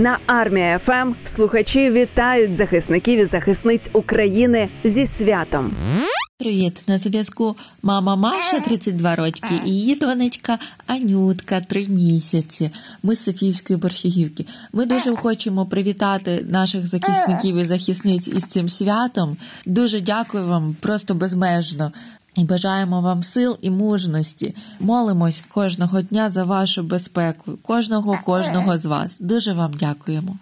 На армія ФМ слухачі вітають захисників і захисниць України зі святом. Привіт, на зв'язку мама Маша 32 рочки і її донечка Анютка 3 місяці. Ми з Софіївської борщагівки. Ми дуже хочемо привітати наших захисників і захисниць із цим святом. Дуже дякую вам, просто безмежно. І бажаємо вам сил і мужності. Молимось кожного дня за вашу безпеку, кожного, кожного з вас. Дуже вам дякуємо.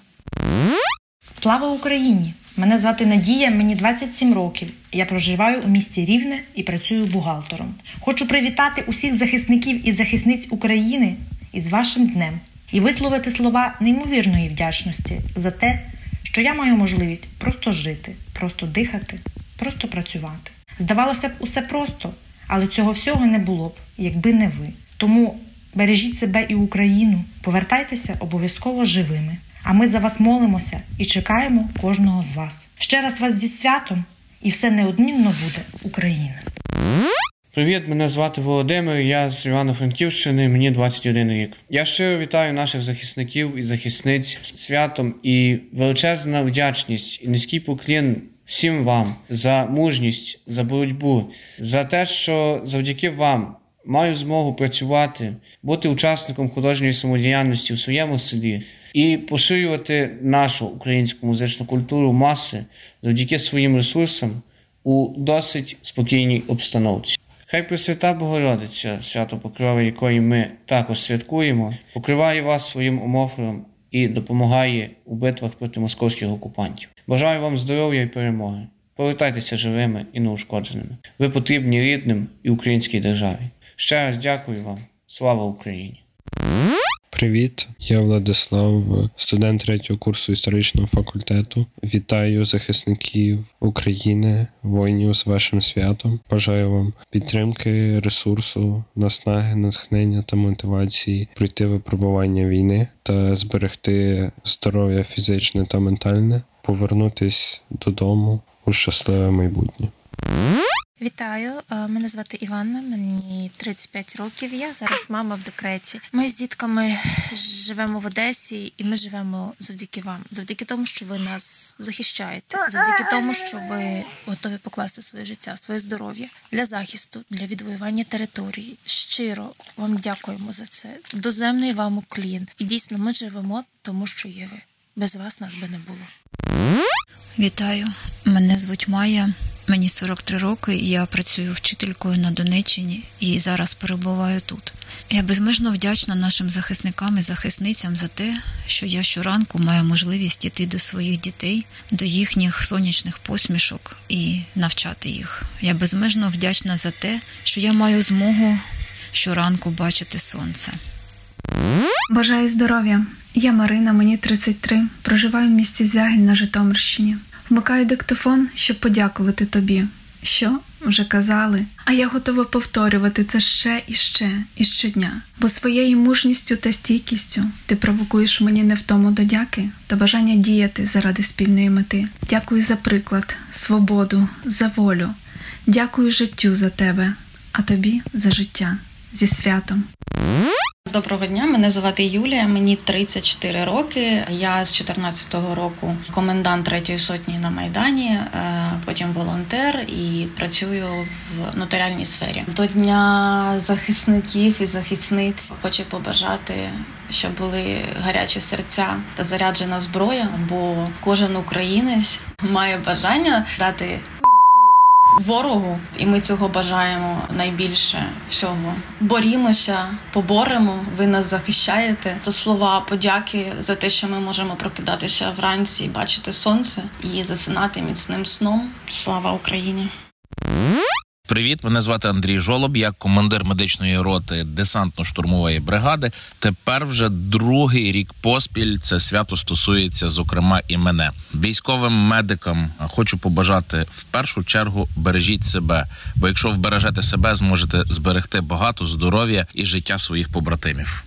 Слава Україні! Мене звати Надія, мені 27 років. Я проживаю у місті Рівне і працюю бухгалтером. Хочу привітати усіх захисників і захисниць України із вашим днем і висловити слова неймовірної вдячності за те, що я маю можливість просто жити, просто дихати, просто працювати. Здавалося б, усе просто, але цього всього не було б, якби не ви. Тому бережіть себе і Україну, повертайтеся обов'язково живими. А ми за вас молимося і чекаємо кожного з вас. Ще раз вас зі святом, і все неодмінно буде Україна. Привіт, мене звати Володимир. Я з Івано-Франківщини, мені 21 рік. Я щиро вітаю наших захисників і захисниць з святом і величезна вдячність і низький поклін всім вам за мужність, за боротьбу, за те, що завдяки вам маю змогу працювати, бути учасником художньої самодіяльності в своєму селі і поширювати нашу українську музичну культуру маси завдяки своїм ресурсам у досить спокійній обстановці. Хай Пресвята Богородиця, свято Покрови, якої ми також святкуємо, покриває вас своїм омофором і допомагає у битвах проти московських окупантів. Бажаю вам здоров'я і перемоги. Повертайтеся живими і неушкодженими. Ви потрібні рідним і українській державі. Ще раз дякую вам. Слава Україні! Привіт, я Владислав, студент третього курсу історичного факультету. Вітаю захисників України, воїнів з вашим святом. Бажаю вам підтримки, ресурсу, наснаги, натхнення та мотивації пройти випробування війни та зберегти здоров'я фізичне та ментальне, повернутись додому у щасливе майбутнє. Вітаю, е, мене звати Іванна, мені 35 років. Я зараз мама в декреті. Ми з дітками живемо в Одесі, і ми живемо завдяки вам, завдяки тому, що ви нас захищаєте, завдяки тому, що ви готові покласти своє життя, своє здоров'я для захисту, для відвоювання території. Щиро вам дякуємо за це. Доземний вам уклін. І дійсно, ми живемо, тому що є ви. Без вас нас би не було. Вітаю, мене звуть Майя. Мені 43 роки, я працюю вчителькою на Донеччині і зараз перебуваю тут. Я безмежно вдячна нашим захисникам і захисницям за те, що я щоранку маю можливість іти до своїх дітей, до їхніх сонячних посмішок і навчати їх. Я безмежно вдячна за те, що я маю змогу щоранку бачити сонце. Бажаю здоров'я. Я Марина, мені 33. Проживаю в місті Звягель на Житомирщині. Вмикаю диктофон, щоб подякувати тобі. Що вже казали, а я готова повторювати це ще і ще і щодня, бо своєю мужністю та стійкістю ти провокуєш мені невтому додяки та бажання діяти заради спільної мети. Дякую за приклад, свободу, за волю. Дякую життю за тебе, а тобі за життя зі святом. Доброго дня, мене звати Юлія, мені 34 роки. Я з 14-го року комендант третьої сотні на Майдані, е, потім волонтер і працюю в нотаріальній сфері. До дня захисників і захисниць хочу побажати, щоб були гарячі серця та заряджена зброя, бо кожен українець має бажання дати ворогу, і ми цього бажаємо найбільше всього. Борімося, поборемо. Ви нас захищаєте. Це слова подяки за те, що ми можемо прокидатися вранці, бачити сонце і засинати міцним сном. Слава Україні! Привіт, мене звати Андрій Жолоб. Я командир медичної роти десантно-штурмової бригади. Тепер вже другий рік поспіль це свято стосується, зокрема, і мене. Військовим медикам хочу побажати в першу чергу бережіть себе. Бо якщо вбережете себе, зможете зберегти багато здоров'я і життя своїх побратимів.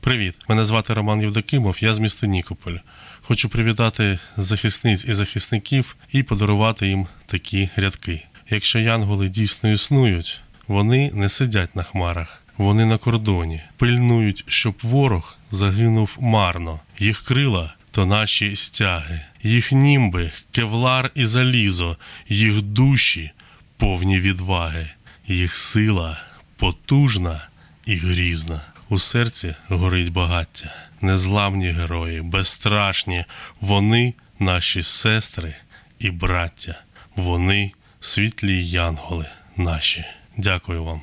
Привіт, мене звати Роман Євдокимов. Я з міста Нікополь. Хочу привітати захисниць і захисників і подарувати їм такі рядки. Якщо янголи дійсно існують, вони не сидять на хмарах, Вони на кордоні, пильнують, щоб ворог загинув марно. Їх крила то наші стяги, їх німби, кевлар і залізо, їх душі повні відваги, їх сила потужна і грізна. У серці горить багаття, незламні герої, безстрашні. Вони наші сестри і браття. Вони світлі янголи наші. Дякую вам.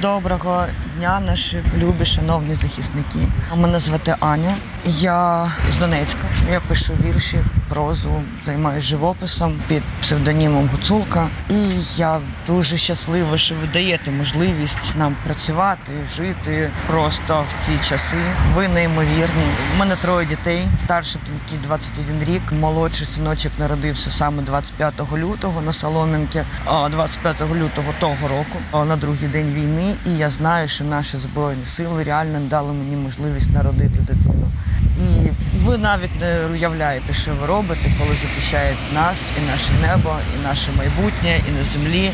Доброго дня, наші любі, шановні захисники. Мене звати Аня. Я з Донецька. Я пишу вірші, прозу, займаюся живописом під псевдонімом Гуцулка. І я дуже щаслива, що ви даєте можливість нам працювати, жити просто в ці часи. Ви неймовірні. У мене троє дітей. Старший доньки 21 рік. Молодший синочок народився саме 25 лютого на Солом'янки, а 25 лютого того року, на другий день війни. І я знаю, що наші збройні сили реально дали мені можливість народити дитину. І ви навіть не уявляєте, що ви робите, коли захищаєте нас і наше небо, і наше майбутнє, і на землі.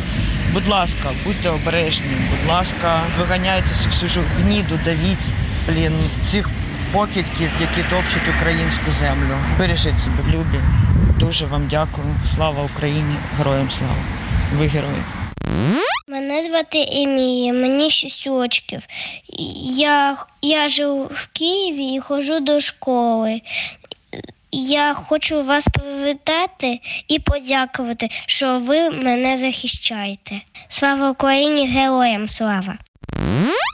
Будь ласка, будьте обережні, будь ласка, виганяйте всю ж гніду, давіть, блін, цих покидьків, які топчуть українську землю. Бережіть себе, любі. Дуже вам дякую. Слава Україні! Героям слава! Ви герої! Мене звати Емія, мені 6 років. Я, я живу в Києві і ходжу до школи. Я хочу вас привітати і подякувати, що ви мене захищаєте. Слава Україні, героям слава!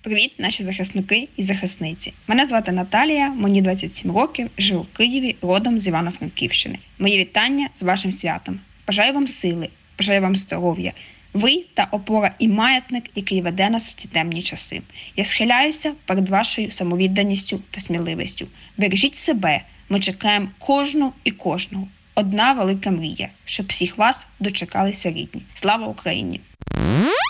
Привіт, наші захисники і захисниці. Мене звати Наталія, мені 27 років, живу в Києві, родом з Івано-Франківщини. Мої вітання з вашим святом. Бажаю вам сили, бажаю вам здоров'я. Ви та опора і маятник, який веде нас в ці темні часи. Я схиляюся перед вашою самовідданістю та сміливістю. Бережіть себе. Ми чекаємо кожну і кожного. Одна велика мрія, щоб всіх вас дочекалися рідні. Слава Україні!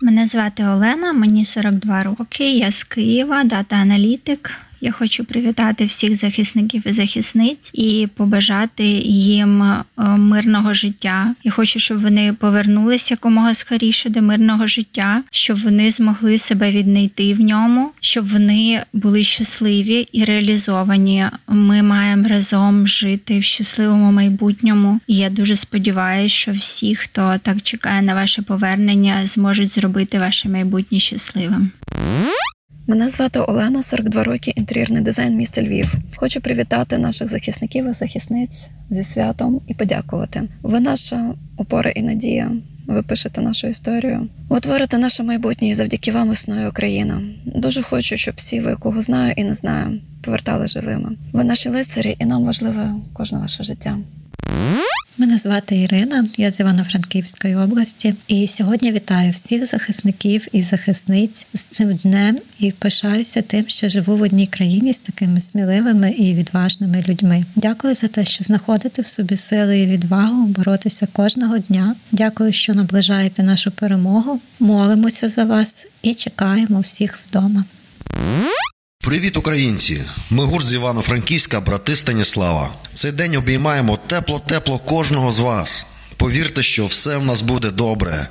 Мене звати Олена, мені 42 роки. Я з Києва, дата-аналітик. Я хочу привітати всіх захисників і захисниць і побажати їм е, мирного життя. Я хочу, щоб вони повернулися якомога скоріше до мирного життя, щоб вони змогли себе віднайти в ньому, щоб вони були щасливі і реалізовані. Ми маємо разом жити в щасливому майбутньому. І я дуже сподіваюся, що всі, хто так чекає на ваше повернення, зможуть зробити ваше майбутнє щасливим. Мене звати Олена, 42 роки, інтер'єрний дизайн міста Львів. Хочу привітати наших захисників і захисниць зі святом і подякувати. Ви наша опора і надія. Ви пишете нашу історію. Ви творите наше майбутнє і завдяки вам існує Україна. Дуже хочу, щоб всі ви, кого знаю і не знаю, повертали живими. Ви наші лицарі, і нам важливе кожне ваше життя. Мене звати Ірина, я з Івано-Франківської області, і сьогодні вітаю всіх захисників і захисниць з цим днем і пишаюся тим, що живу в одній країні з такими сміливими і відважними людьми. Дякую за те, що знаходите в собі сили і відвагу боротися кожного дня. Дякую, що наближаєте нашу перемогу. Молимося за вас і чекаємо всіх вдома. Привіт, українці! Ми гурт з Івано-Франківська, брати Станіслава. Цей день обіймаємо тепло-тепло кожного з вас. Повірте, що все в нас буде добре,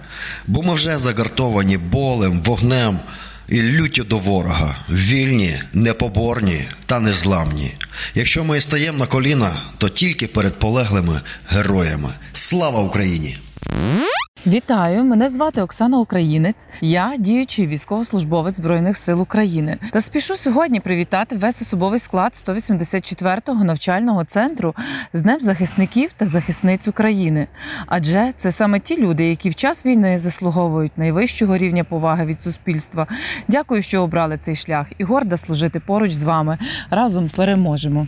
бо ми вже загартовані болем, вогнем і люттю до ворога, вільні, непоборні та незламні. Якщо ми і стаємо на коліна, то тільки перед полеглими героями. Слава Україні! Вітаю, мене звати Оксана Українець. Я діючий військовослужбовець Збройних сил України. Та спішу сьогодні привітати весь особовий склад 184-го навчального центру з Днем захисників та захисниць України. Адже це саме ті люди, які в час війни заслуговують найвищого рівня поваги від суспільства. Дякую, що обрали цей шлях, і горда служити поруч з вами. Разом переможемо.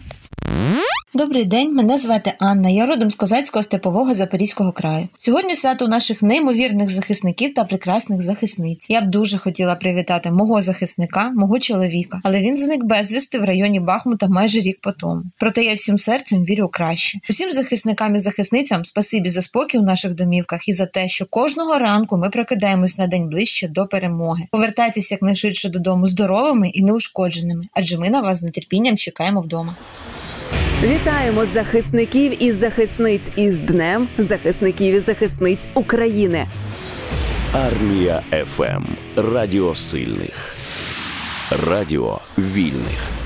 Добрий день, мене звати Анна. Я родом з козацького степового Запорізького краю. Сьогодні свято наших неймовірних захисників та прекрасних захисниць. Я б дуже хотіла привітати мого захисника, мого чоловіка, але він зник безвісти в районі Бахмута майже рік по тому. Проте я всім серцем вірю краще. Усім захисникам і захисницям спасибі за спокій в наших домівках і за те, що кожного ранку ми прокидаємось на день ближче до перемоги. Повертайтеся якнайшвидше додому здоровими і неушкодженими, адже ми на вас з нетерпінням чекаємо вдома. Вітаємо захисників і захисниць із Днем захисників і захисниць України. Армія ФМ. Радіо сильних. Радіо вільних.